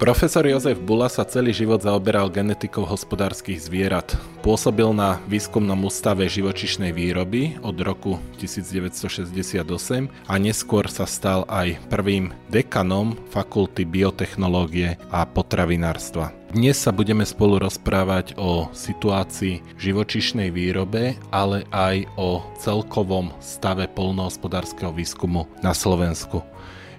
Profesor Jozef Bula sa celý život zaoberal genetikou hospodárskych zvierat. Pôsobil na výskumnom ústave živočišnej výroby od roku 1968 a neskôr sa stal aj prvým dekanom fakulty biotechnológie a potravinárstva. Dnes sa budeme spolu rozprávať o situácii živočišnej výrobe, ale aj o celkovom stave polnohospodárskeho výskumu na Slovensku.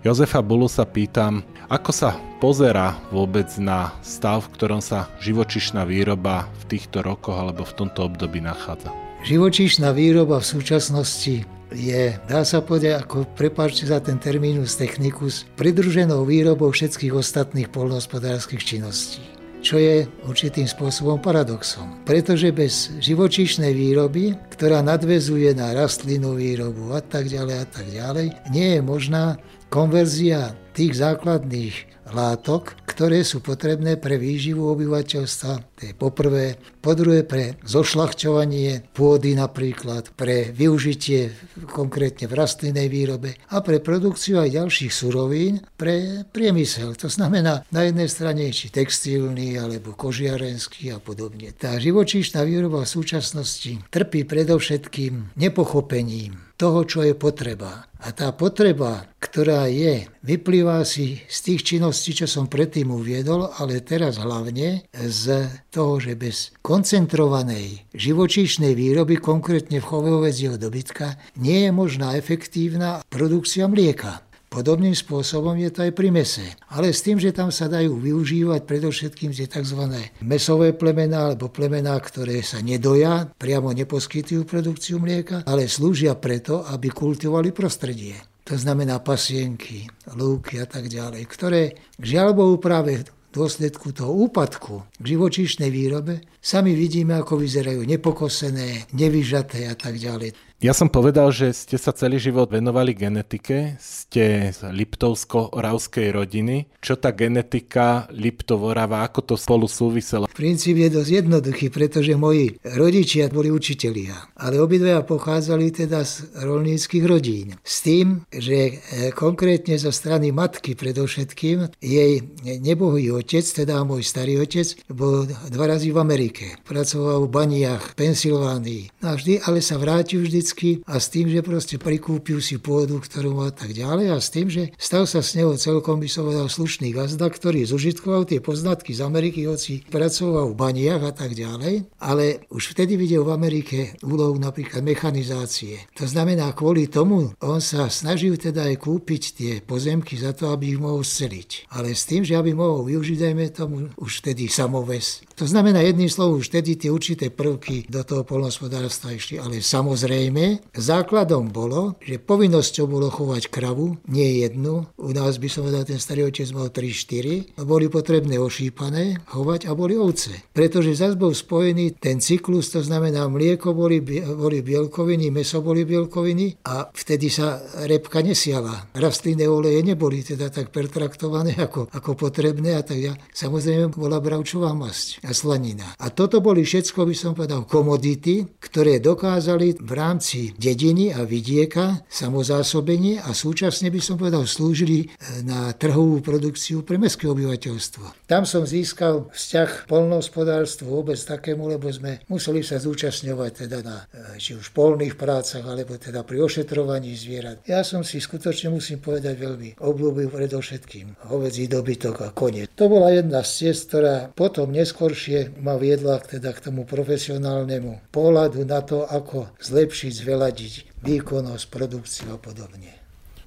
Jozefa Bulu sa pýtam, ako sa pozera vôbec na stav, v ktorom sa živočišná výroba v týchto rokoch alebo v tomto období nachádza? Živočišná výroba v súčasnosti je, dá sa povedať, ako prepáčte za ten terminus technicus, pridruženou výrobou všetkých ostatných polnohospodárskych činností čo je určitým spôsobom paradoxom. Pretože bez živočíšnej výroby, ktorá nadvezuje na rastlinnú výrobu a tak ďalej a tak ďalej, nie je možná konverzia tých základných látok, ktoré sú potrebné pre výživu obyvateľstva. To je poprvé. Po druhé pre zošľachťovanie pôdy napríklad, pre využitie konkrétne v rastlinnej výrobe a pre produkciu aj ďalších surovín pre priemysel. To znamená na jednej strane či textilný alebo kožiarenský a podobne. Tá živočíšna výroba v súčasnosti trpí predovšetkým nepochopením toho, čo je potreba. A tá potreba, ktorá je, vyplýva si z tých činností, čo som predtým uviedol, ale teraz hlavne z toho, že bez koncentrovanej živočíšnej výroby, konkrétne v chove dobytka, nie je možná efektívna produkcia mlieka. Podobným spôsobom je to aj pri mese. Ale s tým, že tam sa dajú využívať predovšetkým tie tzv. mesové plemená alebo plemená, ktoré sa nedoja, priamo neposkytujú produkciu mlieka, ale slúžia preto, aby kultivovali prostredie. To znamená pasienky, lúky a tak ďalej, ktoré žiaľ Bohu práve dôsledku toho úpadku k živočíšnej výrobe sami vidíme, ako vyzerajú nepokosené, nevyžaté a tak ďalej. Ja som povedal, že ste sa celý život venovali genetike, ste z Liptovsko-Oravskej rodiny. Čo tá genetika Liptov-Orava, ako to spolu súviselo? Princíp je dosť jednoduchý, pretože moji rodičia boli učitelia, ale obidvaja pochádzali teda z rolníckých rodín. S tým, že e, konkrétne zo strany matky predovšetkým, jej nebohý otec, teda môj starý otec, bol dva razy v Amerike. Pracoval v baniach v Pensylvánii. No a vždy, ale sa vrátil vždy fyzicky a s tým, že proste prikúpil si pôdu, ktorú má tak ďalej a s tým, že stal sa s neho celkom, by som povedal, slušný gazda, ktorý zužitkoval tie poznatky z Ameriky, hoci pracoval v baniach a tak ďalej, ale už vtedy videl v Amerike úlohu napríklad mechanizácie. To znamená, kvôli tomu on sa snažil teda aj kúpiť tie pozemky za to, aby ich mohol sceliť. Ale s tým, že aby mohol využiť, dajme tomu, už vtedy samoves. To znamená, jedným slovom, už vtedy tie určité prvky do toho polnospodárstva išli, ale samozrejme, Samozrejme, základom bolo, že povinnosťou bolo chovať kravu, nie jednu. U nás by som povedal, ten starý otec mal 3-4. Boli potrebné ošípané, chovať a boli ovce. Pretože zase bol spojený ten cyklus, to znamená mlieko boli, boli bielkoviny, meso boli bielkoviny a vtedy sa repka nesiala. Rastlinné oleje neboli teda tak pertraktované ako, ako potrebné a tak ja. Samozrejme bola bravčová masť a slanina. A toto boli všetko, by som povedal, komodity, ktoré dokázali v rámci rámci dediny a vidieka, samozásobenie a súčasne by som povedal slúžili e, na trhovú produkciu pre mestské obyvateľstvo. Tam som získal vzťah polnohospodárstvu vôbec takému, lebo sme museli sa zúčastňovať teda na e, či už polných prácach, alebo teda pri ošetrovaní zvierat. Ja som si skutočne musím povedať veľmi obľúbil predovšetkým hovedzí dobytok a kone. To bola jedna z ciest, ktorá potom neskôršie ma viedla teda k tomu profesionálnemu pohľadu na to, ako zlepšiť zveladiť výkonnosť, produkciu a podobne.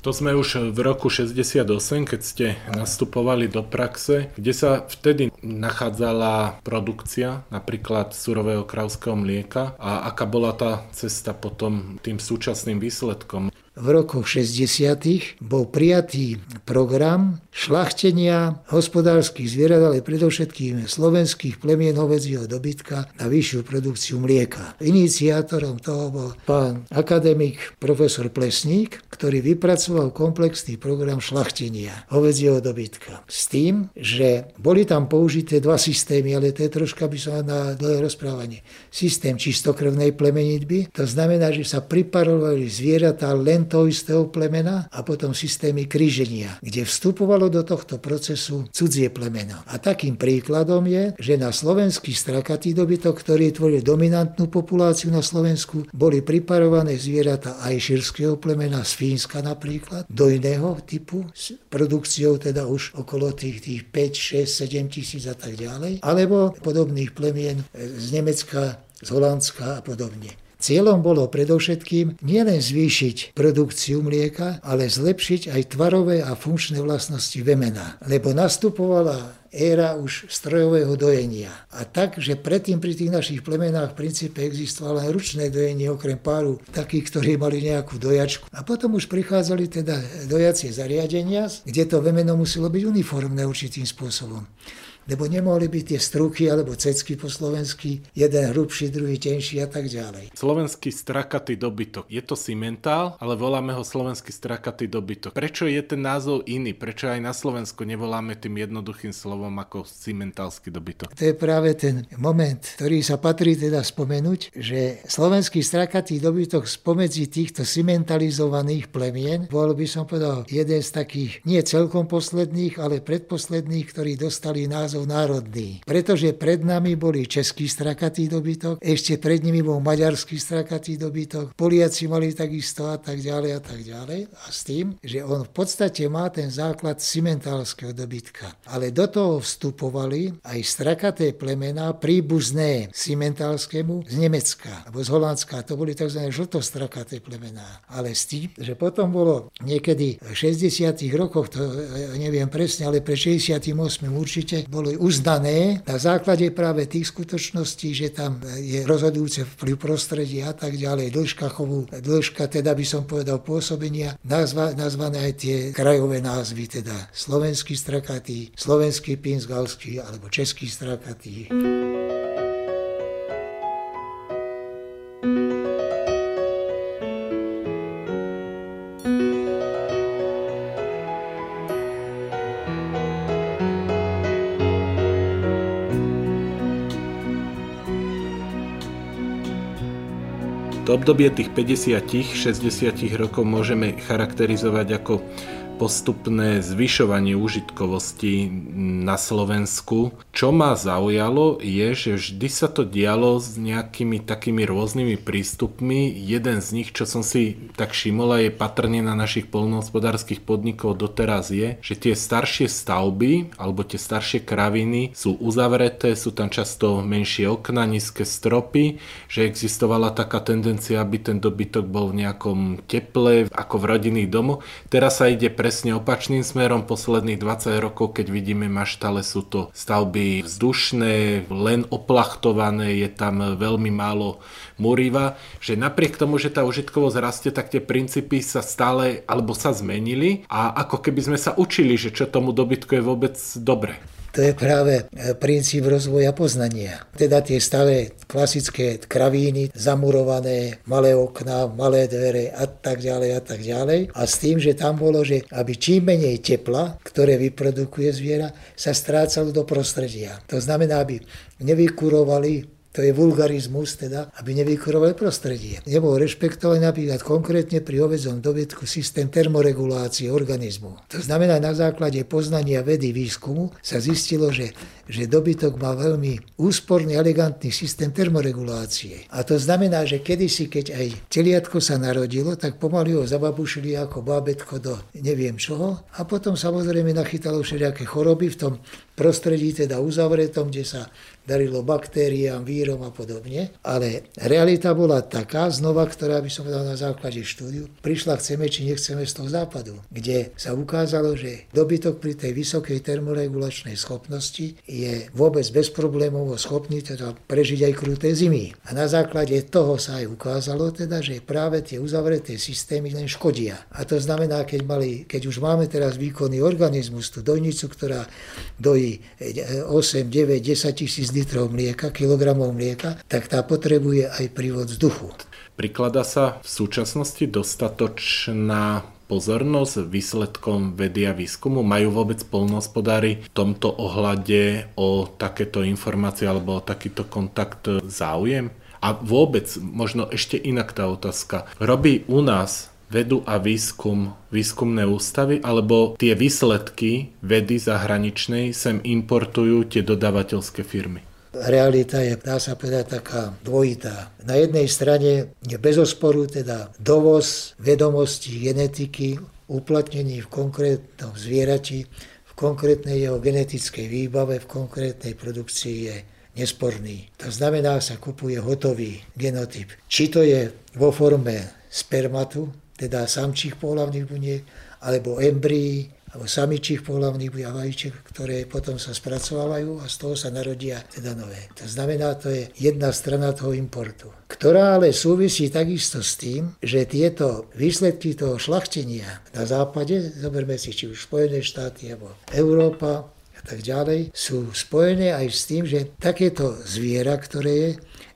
To sme už v roku 68, keď ste nastupovali do praxe, kde sa vtedy nachádzala produkcia napríklad surového kravského mlieka a aká bola tá cesta potom tým súčasným výsledkom v rokoch 60. bol prijatý program šlachtenia hospodárskych zvierat, ale predovšetkým slovenských plemien hovedzieho dobytka na vyššiu produkciu mlieka. Iniciátorom toho bol pán akademik profesor Plesník, ktorý vypracoval komplexný program šlachtenia hovedzieho dobytka. S tým, že boli tam použité dva systémy, ale to je troška by som na dlhé rozprávanie. Systém čistokrvnej plemenitby, to znamená, že sa priparovali zvieratá len toho istého plemena a potom systémy kríženia, kde vstupovalo vstupovalo do tohto procesu cudzie plemeno. A takým príkladom je, že na slovenský strakatý dobytok, ktorý tvoril dominantnú populáciu na Slovensku, boli priparované zvieratá aj širského plemena z Fínska napríklad, do iného typu, s produkciou teda už okolo tých, tých 5, 6, 7 tisíc a tak ďalej, alebo podobných plemien z Nemecka, z Holandska a podobne. Cieľom bolo predovšetkým nielen zvýšiť produkciu mlieka, ale zlepšiť aj tvarové a funkčné vlastnosti vemena, lebo nastupovala éra už strojového dojenia. A tak, že predtým pri tých našich plemenách v princípe existovalo aj ručné dojenie, okrem páru takých, ktorí mali nejakú dojačku. A potom už prichádzali teda dojacie zariadenia, kde to vemeno muselo byť uniformné určitým spôsobom lebo nemohli byť tie struky alebo cecky po slovensky, jeden hrubší, druhý tenší a tak ďalej. Slovenský strakatý dobytok. Je to cimentál, ale voláme ho slovenský strakatý dobytok. Prečo je ten názov iný? Prečo aj na Slovensku nevoláme tým jednoduchým slovom ako cimentálsky dobytok? To je práve ten moment, ktorý sa patrí teda spomenúť, že slovenský strakatý dobytok spomedzi týchto cimentalizovaných plemien bol by som povedal jeden z takých nie celkom posledných, ale predposledných, ktorí dostali názov názov národný. Pretože pred nami boli český strakatý dobytok, ešte pred nimi bol maďarský strakatý dobytok, Poliaci mali takisto a tak ďalej a tak ďalej. A s tým, že on v podstate má ten základ cimentálskeho dobytka. Ale do toho vstupovali aj strakaté plemená príbuzné cimentálskému z Nemecka alebo z Holandska. To boli tzv. žltostrakaté plemená. Ale s tým, že potom bolo niekedy v 60. rokoch, to neviem presne, ale pre 68. určite bolo boli uznané na základe práve tých skutočností, že tam je rozhodujúce vplyv prostredia a tak ďalej, dĺžka chovu, dĺžka teda by som povedal pôsobenia, nazva, nazvané aj tie krajové názvy, teda slovenský strakatý, slovenský pinsgalský alebo český strakatý. Obdobie tých 50-60 rokov môžeme charakterizovať ako postupné zvyšovanie užitkovosti na Slovensku. Čo ma zaujalo je, že vždy sa to dialo s nejakými takými rôznymi prístupmi. Jeden z nich, čo som si tak všimol je patrne na našich polnohospodárskych podnikov doteraz je, že tie staršie stavby alebo tie staršie kraviny sú uzavreté, sú tam často menšie okna, nízke stropy, že existovala taká tendencia, aby ten dobytok bol v nejakom teple, ako v rodinných domoch. Teraz sa ide presne opačným smerom. Posledných 20 rokov, keď vidíme maštale, sú to stavby vzdušné, len oplachtované, je tam veľmi málo muriva, že napriek tomu, že tá užitkovosť rastie, tak tie princípy sa stále alebo sa zmenili a ako keby sme sa učili, že čo tomu dobytku je vôbec dobre. To je práve e, princíp rozvoja poznania. Teda tie staré klasické kravíny, zamurované, malé okná, malé dvere a tak ďalej a tak ďalej. A s tým, že tam bolo, že aby čím menej tepla, ktoré vyprodukuje zviera, sa strácalo do prostredia. To znamená, aby nevykurovali to je vulgarizmus, teda, aby nevykurovali prostredie. Nebol rešpektovaný napríklad konkrétne pri ovedzom dobytku systém termoregulácie organizmu. To znamená, na základe poznania vedy výskumu sa zistilo, že, že dobytok má veľmi úsporný, elegantný systém termoregulácie. A to znamená, že kedysi, keď aj teliatko sa narodilo, tak pomaly ho zababušili ako bábetko do neviem čoho a potom samozrejme nachytalo všelijaké choroby v tom prostredí, teda uzavretom, kde sa darilo baktériám, vírom a podobne. Ale realita bola taká, znova, ktorá by som dal na základe štúdiu, prišla chceme či nechceme z toho západu, kde sa ukázalo, že dobytok pri tej vysokej termoregulačnej schopnosti je vôbec bez problémov schopný teda prežiť aj kruté zimy. A na základe toho sa aj ukázalo teda, že práve tie uzavreté systémy len škodia. A to znamená, keď, mali, keď už máme teraz výkonný organizmus, tú dojnicu, ktorá dojí 8, 9, 10 tisíc litrov mlieka, kilogramov mlieka, tak tá potrebuje aj prívod vzduchu. Priklada sa v súčasnosti dostatočná pozornosť výsledkom vedia výskumu? Majú vôbec polnohospodári v tomto ohľade o takéto informácie alebo o takýto kontakt záujem? A vôbec, možno ešte inak tá otázka, robí u nás vedu a výskum, výskumné ústavy, alebo tie výsledky vedy zahraničnej sem importujú tie dodávateľské firmy? realita je, dá sa povedať, taká dvojitá. Na jednej strane je bez osporu teda dovoz vedomostí genetiky, uplatnení v konkrétnom zvierati, v konkrétnej jeho genetickej výbave, v konkrétnej produkcii je nesporný. To znamená, sa kupuje hotový genotyp. Či to je vo forme spermatu, teda samčích pohľavných buniek, alebo embryí, alebo samičích pohľavných vajíček, ktoré potom sa spracovávajú a z toho sa narodia teda nové. To znamená, to je jedna strana toho importu, ktorá ale súvisí takisto s tým, že tieto výsledky toho šlachtenia na západe, zoberme si či už Spojené štáty alebo Európa, a tak ďalej, sú spojené aj s tým, že takéto zviera, ktoré je,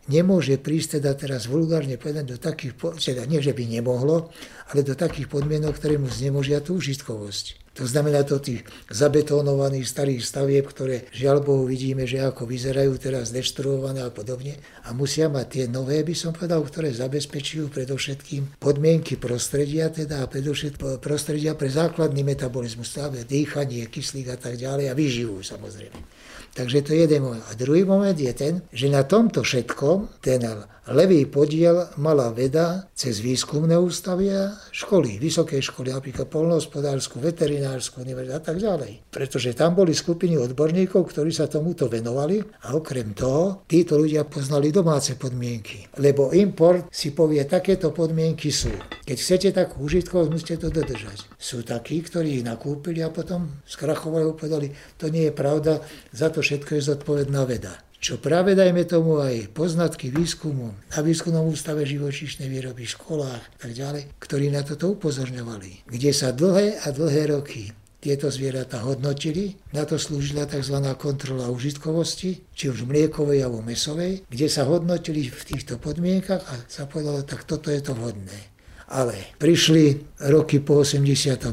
nemôže prísť teda teraz vulgárne povedať do takých, teda nie, že by nemohlo, ale do takých podmienok, ktoré mu znemožia tú užitkovosť. To znamená to tých zabetónovaných starých stavieb, ktoré žiaľ Bohu vidíme, že ako vyzerajú teraz deštruované a podobne. A musia mať tie nové, by som povedal, ktoré zabezpečujú predovšetkým podmienky prostredia, teda a predovšetkým prostredia pre základný metabolizmus, teda dýchanie, kyslík a tak ďalej a vyživu samozrejme. Takže to je jeden moment. A druhý moment je ten, že na tomto všetkom ten levý podiel mala veda cez výskumné ústavy a školy, vysoké školy, napríklad polnohospodárskú, veterinárskú univerzitu a tak ďalej. Pretože tam boli skupiny odborníkov, ktorí sa tomuto venovali a okrem toho títo ľudia poznali domáce podmienky. Lebo import si povie, takéto podmienky sú. Keď chcete takú užitkovosť, musíte to dodržať. Sú takí, ktorí ich nakúpili a potom skrachovali a povedali, to nie je pravda, za to všetko je zodpovedná veda. Čo práve dajme tomu aj poznatky výskumu na výskumnom ústave živočíšnej výroby školách a tak ďalej, ktorí na toto upozorňovali, kde sa dlhé a dlhé roky tieto zvieratá hodnotili. Na to slúžila tzv. kontrola užitkovosti, či už mliekovej alebo mesovej, kde sa hodnotili v týchto podmienkach a sa povedalo, tak toto je to vhodné. Ale prišli roky po 89.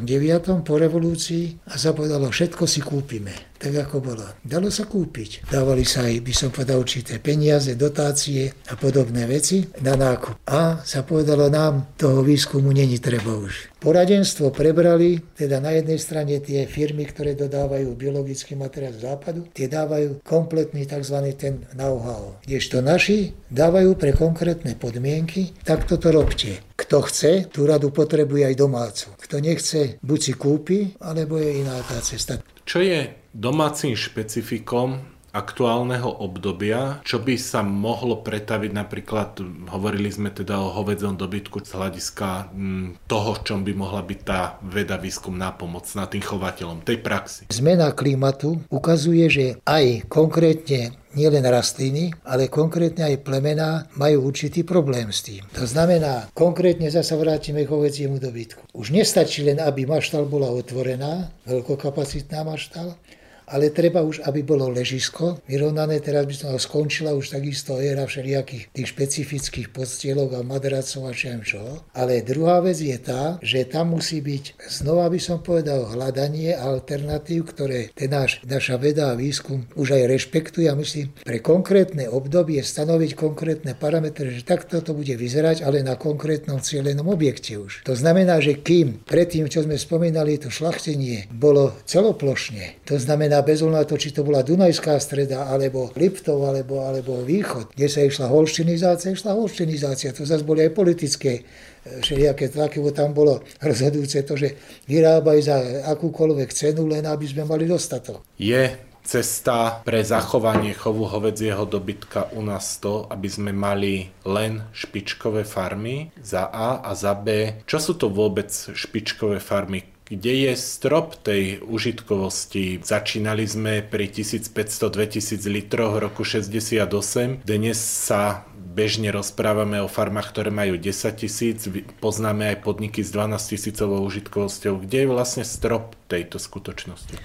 po revolúcii a sa povedalo, všetko si kúpime tak ako bolo. Dalo sa kúpiť. Dávali sa aj, by som povedal, určité peniaze, dotácie a podobné veci na nákup. A sa povedalo nám, toho výskumu není treba už. Poradenstvo prebrali, teda na jednej strane tie firmy, ktoré dodávajú biologický materiál z západu, tie dávajú kompletný tzv. ten know-how. Kdežto naši dávajú pre konkrétne podmienky, tak toto robte. Kto chce, tú radu potrebuje aj domácu. Kto nechce, buď si kúpi, alebo je iná tá cesta. Čo je domácim špecifikom aktuálneho obdobia, čo by sa mohlo pretaviť napríklad, hovorili sme teda o hovedzom dobytku z hľadiska mm, toho, čom by mohla byť tá veda výskumná pomoc na tým chovateľom, tej praxi. Zmena klimatu ukazuje, že aj konkrétne nielen rastliny, ale konkrétne aj plemená majú určitý problém s tým. To znamená, konkrétne zase vrátime k hovedziemu dobytku. Už nestačí len, aby maštal bola otvorená, veľkokapacitná maštal, ale treba už, aby bolo ležisko vyrovnané. Teraz by som skončila už takisto éra všelijakých tých špecifických podstielok a madracov a všem čo. Ale druhá vec je tá, že tam musí byť, znova by som povedal, hľadanie alternatív, ktoré ten náš, naša veda a výskum už aj rešpektuje a musí pre konkrétne obdobie stanoviť konkrétne parametre, že takto to bude vyzerať, ale na konkrétnom cieľenom objekte už. To znamená, že kým predtým, čo sme spomínali, to šlachtenie bolo celoplošne, to znamená znamená bez na to, či to bola Dunajská streda, alebo Liptov, alebo, alebo Východ, kde sa išla holštinizácia, išla holštinizácia. To zase boli aj politické e, všelijaké tlaky, bo tam bolo rozhodujúce to, že vyrábaj za akúkoľvek cenu, len aby sme mali dostatok. Je cesta pre zachovanie chovu hovedzieho dobytka u nás to, aby sme mali len špičkové farmy za A a za B. Čo sú to vôbec špičkové farmy? Kde je strop tej užitkovosti. Začínali sme pri 1500-2000 litroch roku 68, dnes sa bežne rozprávame o farmách, ktoré majú 10 tisíc, poznáme aj podniky s 12 tisícovou užitkovosťou, kde je vlastne strop tejto skutočnosti?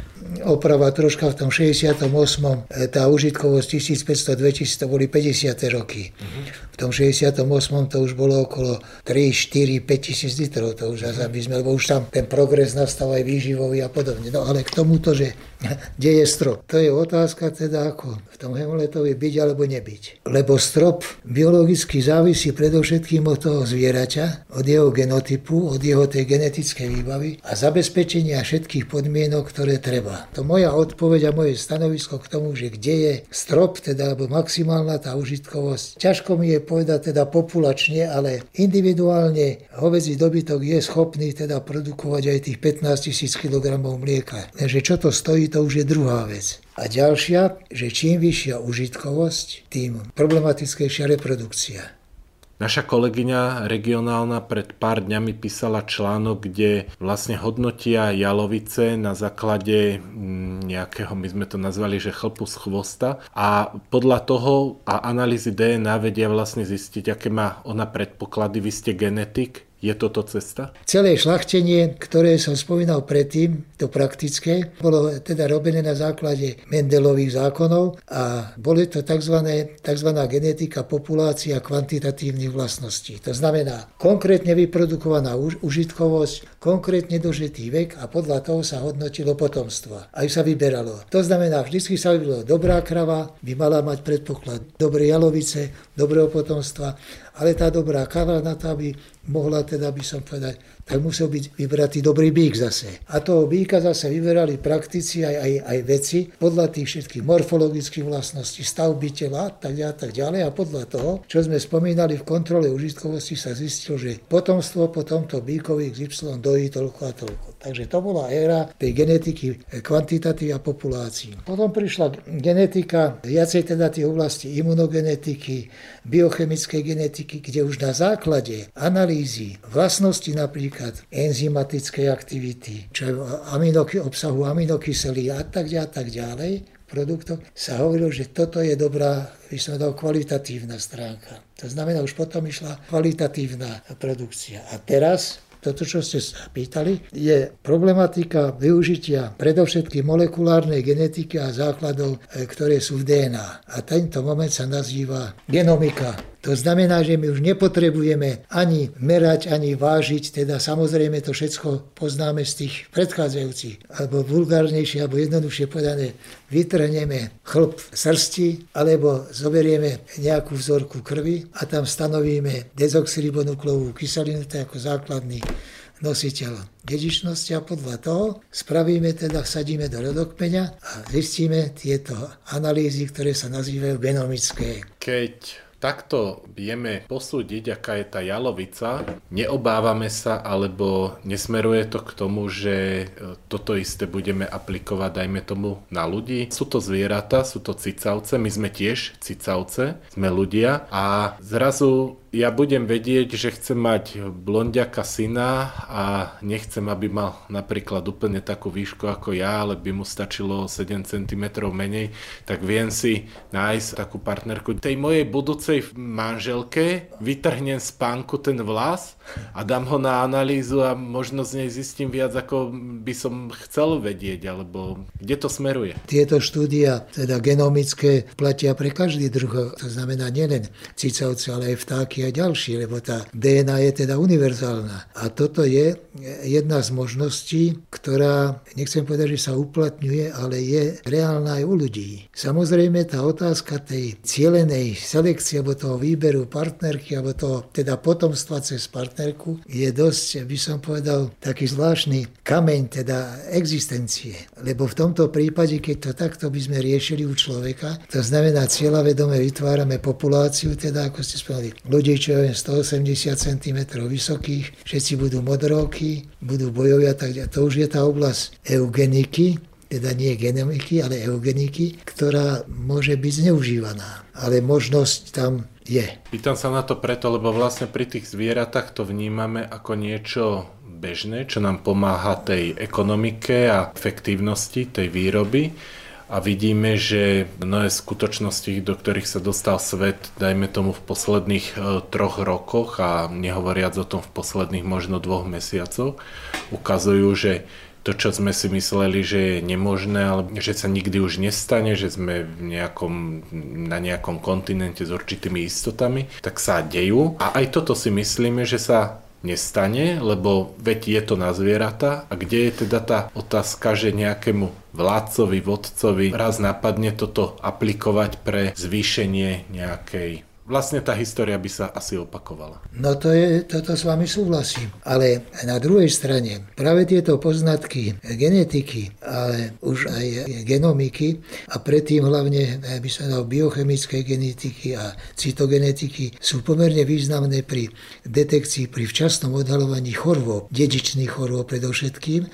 Oprava troška v tom 68. E, tá užitkovosť 1500-2000 to boli 50. roky. Uh-huh. V tom 68. to už bolo okolo 3, 4, 5 tisíc litrov. To už uh-huh. aby sme, lebo už tam ten progres nastal aj výživový a podobne. No ale k tomuto, že kde je strop? To je otázka teda ako v tom hemoletovi byť alebo nebyť. Lebo strop biologicky závisí predovšetkým od toho zvieraťa, od jeho genotypu, od jeho tej genetickej výbavy a zabezpečenia všetkých podmienok, ktoré treba. To moja odpoveď a moje stanovisko k tomu, že kde je strop, teda alebo maximálna tá užitkovosť. Ťažko mi je povedať teda populačne, ale individuálne hovedzí dobytok je schopný teda produkovať aj tých 15 tisíc kg mlieka. Takže čo to stojí, to už je druhá vec. A ďalšia, že čím vyššia užitkovosť, tým problematickejšia reprodukcia. Naša kolegyňa regionálna pred pár dňami písala článok, kde vlastne hodnotia jalovice na základe mm, nejakého, my sme to nazvali, že chlpu z chvosta a podľa toho a analýzy DNA vedia vlastne zistiť, aké má ona predpoklady. Vy ste genetik, je toto cesta? Celé šlachtenie, ktoré som spomínal predtým, to praktické, bolo teda robené na základe Mendelových zákonov a boli to tzv. tzv. genetika populácia kvantitatívnych vlastností. To znamená konkrétne vyprodukovaná užitkovosť, konkrétne dožitý vek a podľa toho sa hodnotilo potomstvo. Aj sa vyberalo. To znamená, vždy sa vybralo dobrá krava, by mala mať predpoklad dobré jalovice, dobrého potomstva ale tá dobrá káva na to, aby mohla teda, by som povedať, tak musel byť vybratý dobrý bík zase. A toho bíka zase vyberali praktici aj, aj, aj veci podľa tých všetkých morfologických vlastností, stavby tela tak, a tak ďalej. A podľa toho, čo sme spomínali v kontrole užitkovosti, sa zistilo, že potomstvo po tomto bíkovi XY dojí toľko a toľko. Takže to bola éra tej genetiky kvantitatívy a populácií. Potom prišla genetika, viacej teda tých oblastí imunogenetiky, biochemickej genetiky, kde už na základe analýzy vlastnosti napríklad enzymatickej aktivity, čo aminoky, obsahu aminokyselí a tak ďalej, a tak ďalej, produktov, sa hovorilo, že toto je dobrá, by som dal, kvalitatívna stránka. To znamená, už potom išla kvalitatívna produkcia. A teraz toto, čo ste sa pýtali, je problematika využitia predovšetkým molekulárnej genetiky a základov, e, ktoré sú v DNA. A tento moment sa nazýva genomika. To znamená, že my už nepotrebujeme ani merať, ani vážiť, teda samozrejme to všetko poznáme z tých predchádzajúcich, alebo vulgárnejšie, alebo jednoduchšie povedané, vytrhneme chlp srsti, alebo zoberieme nejakú vzorku krvi a tam stanovíme dezoxyribonuklovú kyselinu, to je ako základný nositeľ dedičnosti a podľa toho spravíme teda, sadíme do rodokmeňa a zistíme tieto analýzy, ktoré sa nazývajú genomické. Keď takto vieme posúdiť, aká je tá jalovica, neobávame sa, alebo nesmeruje to k tomu, že e, toto isté budeme aplikovať, dajme tomu, na ľudí. Sú to zvieratá, sú to cicavce, my sme tiež cicavce, sme ľudia a zrazu ja budem vedieť, že chcem mať blondiaka syna a nechcem, aby mal napríklad úplne takú výšku ako ja, ale by mu stačilo 7 cm menej, tak viem si nájsť takú partnerku tej mojej budúcej manželke, vytrhnem z pánku ten vlas a dám ho na analýzu a možno z nej zistím viac, ako by som chcel vedieť, alebo kde to smeruje. Tieto štúdia, teda genomické, platia pre každý druh, to znamená nielen cicavce, ale aj vtáky a ďalšie, lebo tá DNA je teda univerzálna. A toto je jedna z možností, ktorá, nechcem povedať, že sa uplatňuje, ale je reálna aj u ľudí. Samozrejme, tá otázka tej cielenej selekcie, alebo toho výberu partnerky, alebo toho teda potomstva cez partnerku, je dosť, by som povedal, taký zvláštny kameň teda existencie. Lebo v tomto prípade, keď to takto by sme riešili u človeka, to znamená cieľavedome vytvárame populáciu, teda ako ste spomenuli, ľudí, čo je 180 cm vysokých, všetci budú modroky, budú bojovia, tak to už je tá oblasť eugeniky, teda nie genomiky, ale eugeniky, ktorá môže byť zneužívaná. Ale možnosť tam je. Pýtam sa na to preto, lebo vlastne pri tých zvieratách to vnímame ako niečo bežné, čo nám pomáha tej ekonomike a efektívnosti tej výroby a vidíme, že mnohé skutočnosti, do ktorých sa dostal svet, dajme tomu v posledných e, troch rokoch a nehovoriac o tom v posledných možno dvoch mesiacoch, ukazujú, že to, čo sme si mysleli, že je nemožné, ale že sa nikdy už nestane, že sme v nejakom, na nejakom kontinente s určitými istotami, tak sa dejú. A aj toto si myslíme, že sa nestane, lebo veď je to na zvieratá. A kde je teda tá otázka, že nejakému vládcovi, vodcovi raz napadne toto aplikovať pre zvýšenie nejakej vlastne tá história by sa asi opakovala. No to je, toto s vami súhlasím. Ale na druhej strane práve tieto poznatky genetiky, ale už aj genomiky a predtým hlavne by sa dal biochemickej genetiky a cytogenetiky sú pomerne významné pri detekcii, pri včasnom odhalovaní chorôb, dedičných chorôb predovšetkým,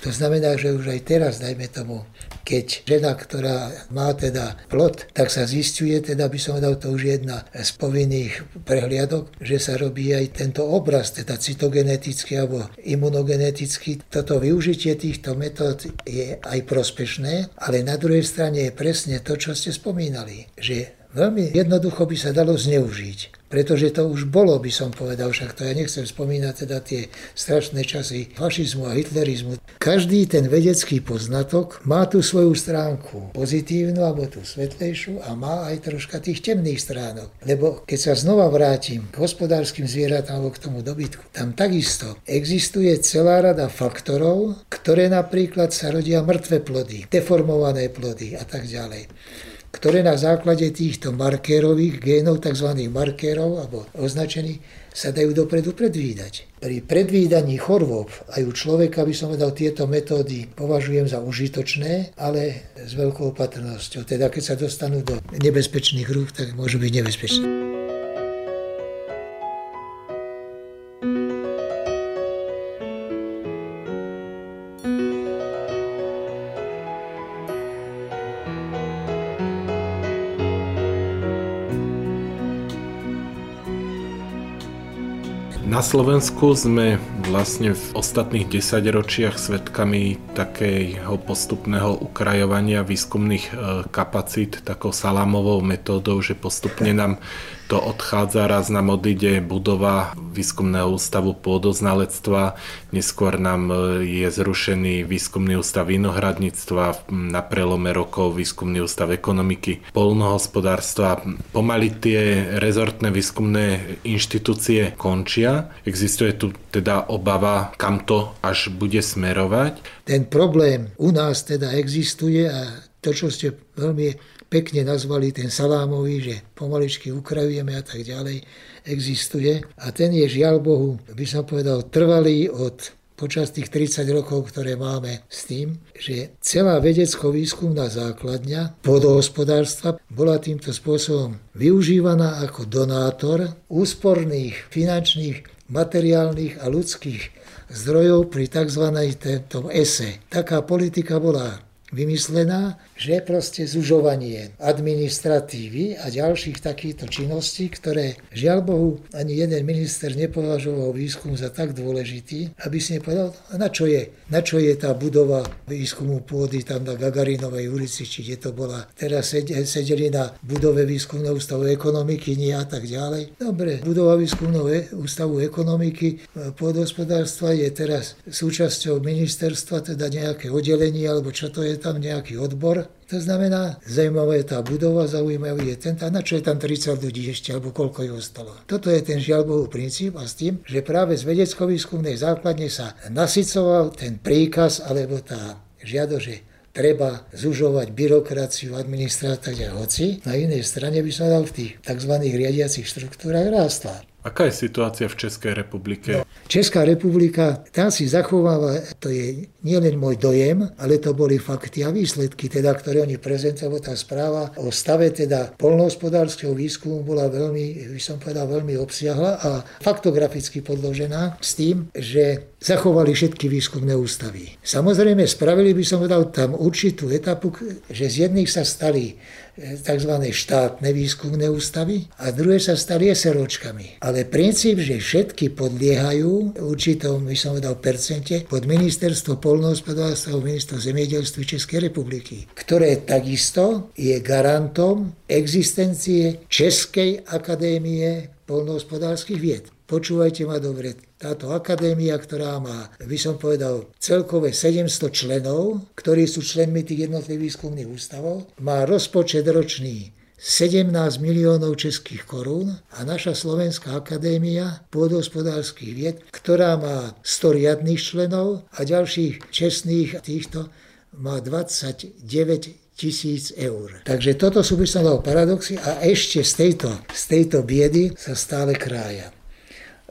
to znamená, že už aj teraz, dajme tomu, keď žena, ktorá má teda plod, tak sa zistuje, teda by som dal to už jedna z povinných prehliadok, že sa robí aj tento obraz, teda cytogenetický alebo imunogenetický. Toto využitie týchto metód je aj prospešné, ale na druhej strane je presne to, čo ste spomínali, že veľmi jednoducho by sa dalo zneužiť pretože to už bolo, by som povedal, však to ja nechcem spomínať teda tie strašné časy fašizmu a hitlerizmu. Každý ten vedecký poznatok má tú svoju stránku pozitívnu alebo tú svetlejšiu a má aj troška tých temných stránok. Lebo keď sa znova vrátim k hospodárskym zvieratám alebo k tomu dobytku, tam takisto existuje celá rada faktorov, ktoré napríklad sa rodia mŕtve plody, deformované plody a tak ďalej ktoré na základe týchto markérových génov, tzv. markérov alebo označení, sa dajú dopredu predvídať. Pri predvídaní chorôb aj u človeka by som vedal tieto metódy považujem za užitočné, ale s veľkou opatrnosťou. Teda keď sa dostanú do nebezpečných rúk, tak môžu byť nebezpečné. Na Slovensku sme vlastne v ostatných desaťročiach svedkami takého postupného ukrajovania výskumných e, kapacít takou salámovou metódou, že postupne nám to odchádza, raz nám odíde budova výskumného ústavu pôdoznalectva, neskôr nám e, je zrušený výskumný ústav vinohradníctva, na prelome rokov výskumný ústav ekonomiky, polnohospodárstva. Pomaly tie rezortné výskumné inštitúcie končia. Existuje tu teda obava, kam to až bude smerovať. Ten problém u nás teda existuje a to, čo ste veľmi pekne nazvali ten salámový, že pomaličky ukrajujeme a tak ďalej, existuje. A ten je žiaľ Bohu, by som povedal, trvalý od počas tých 30 rokov, ktoré máme s tým, že celá vedecko-výskumná základňa podohospodárstva bola týmto spôsobom využívaná ako donátor úsporných finančných, materiálnych a ľudských zdrojov pri tzv. tom ESE. Taká politika bola vymyslená, že proste zužovanie administratívy a ďalších takýchto činností, ktoré žiaľ Bohu ani jeden minister nepovažoval výskum za tak dôležitý, aby si nepovedal, na čo je, na čo je tá budova výskumu pôdy tam na Gagarinovej ulici, či kde to bola. Teraz sedeli na budove výskumného ústavu ekonomiky, nie a tak ďalej. Dobre, budova výskumného ústavu ekonomiky pôdohospodárstva je teraz súčasťou ministerstva, teda nejaké oddelenie, alebo čo to je tam nejaký odbor. To znamená, zaujímavá je tá budova, zaujímavý je ten, a na čo je tam 30 ľudí ešte, alebo koľko je ostalo. Toto je ten žiaľ Bohu princíp a s tým, že práve z vedecko-výskumnej základne sa nasycoval ten príkaz, alebo tá žiado, že treba zužovať byrokraciu, administráciu, hoci na inej strane by sa dal v tých tzv. riadiacich štruktúrach rástla. Aká je situácia v Českej republike? No, Česká republika, tá si zachováva, to je nielen môj dojem, ale to boli fakty a výsledky, teda, ktoré oni prezentovali, tá správa o stave teda polnohospodárskeho výskumu bola veľmi, by som povedal, veľmi obsiahla a faktograficky podložená s tým, že zachovali všetky výskumné ústavy. Samozrejme, spravili by som povedal tam určitú etapu, že z jedných sa stali tzv. štátne výskumné ústavy a druhé sa stali SROčkami. Ale princíp, že všetky podliehajú určitom, by som povedal, percente pod ministerstvo polnohospodárstva a ministerstvo zemědělství Českej republiky, ktoré takisto je garantom existencie Českej akadémie polnohospodárských vied. Počúvajte ma dobre. táto akadémia, ktorá má, by som povedal, celkové 700 členov, ktorí sú členmi tých jednotlivých výskumných ústavov, má rozpočet ročný 17 miliónov českých korún a naša Slovenská akadémia pôdohospodárských vied, ktorá má 100 riadných členov a ďalších čestných týchto má 29 tisíc eur. Takže toto sú by som dal paradoxy a ešte z tejto, z tejto biedy sa stále krája.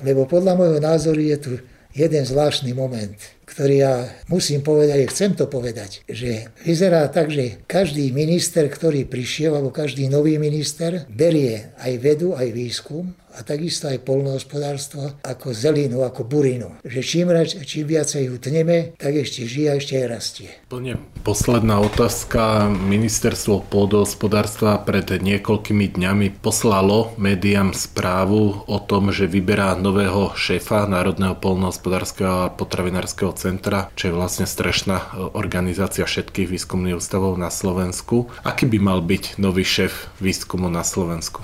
Lebo podľa môjho názoru je tu jeden zvláštny moment, ktorý ja musím povedať, chcem to povedať, že vyzerá tak, že každý minister, ktorý prišiel, alebo každý nový minister, berie aj vedu, aj výskum a takisto aj polnohospodárstvo ako zelinu, ako burinu. Že čím, čím viacej ju tneme, tak ešte žije a ešte aj rastie. Plne posledná otázka. Ministerstvo pôdohospodárstva pred niekoľkými dňami poslalo médiám správu o tom, že vyberá nového šéfa Národného polnohospodárskeho a potravinárskeho centra, čo je vlastne strešná organizácia všetkých výskumných ústavov na Slovensku. Aký by mal byť nový šéf výskumu na Slovensku?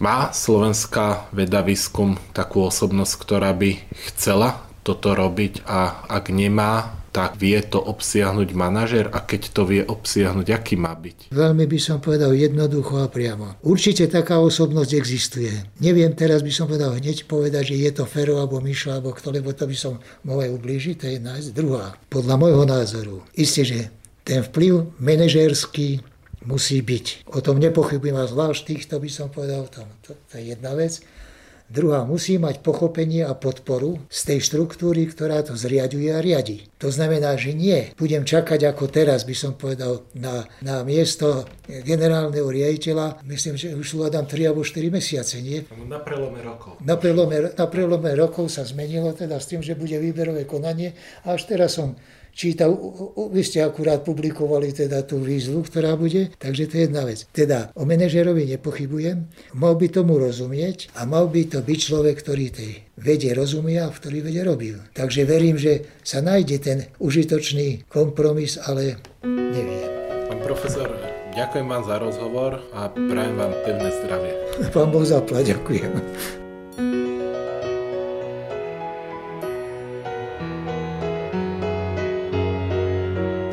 Má slovenská veda výskum takú osobnosť, ktorá by chcela toto robiť a ak nemá, tak vie to obsiahnuť manažer a keď to vie obsiahnuť, aký má byť? Veľmi by som povedal jednoducho a priamo. Určite taká osobnosť existuje. Neviem teraz by som povedal hneď povedať, že je to Fero alebo Mišo alebo kto, lebo to by som mohol ublížiť, to je jedna vec. Druhá, podľa môjho názoru, isté, že ten vplyv manažerský musí byť. O tom nepochybujem a zvlášť týchto by som povedal, to, to, to je jedna vec. Druhá, musí mať pochopenie a podporu z tej štruktúry, ktorá to zriaduje a riadi. To znamená, že nie. Budem čakať ako teraz, by som povedal, na, na miesto generálneho riaditeľa, myslím, že už sú Adam 3 alebo 4 mesiace, nie? Na prelome rokov. Na prelome, na prelome rokov sa zmenilo teda s tým, že bude výberové konanie. A až teraz som čítal, vy ste akurát publikovali teda tú výzvu, ktorá bude, takže to je jedna vec. Teda o manažerovi nepochybujem, mal by tomu rozumieť a mal by to byť človek, ktorý tej vede rozumie a v ktorý vede robil. Takže verím, že sa nájde ten užitočný kompromis, ale neviem. Pán profesor, ďakujem vám za rozhovor a prajem vám pevné zdravie. Pán Boh zaplať, ďakujem.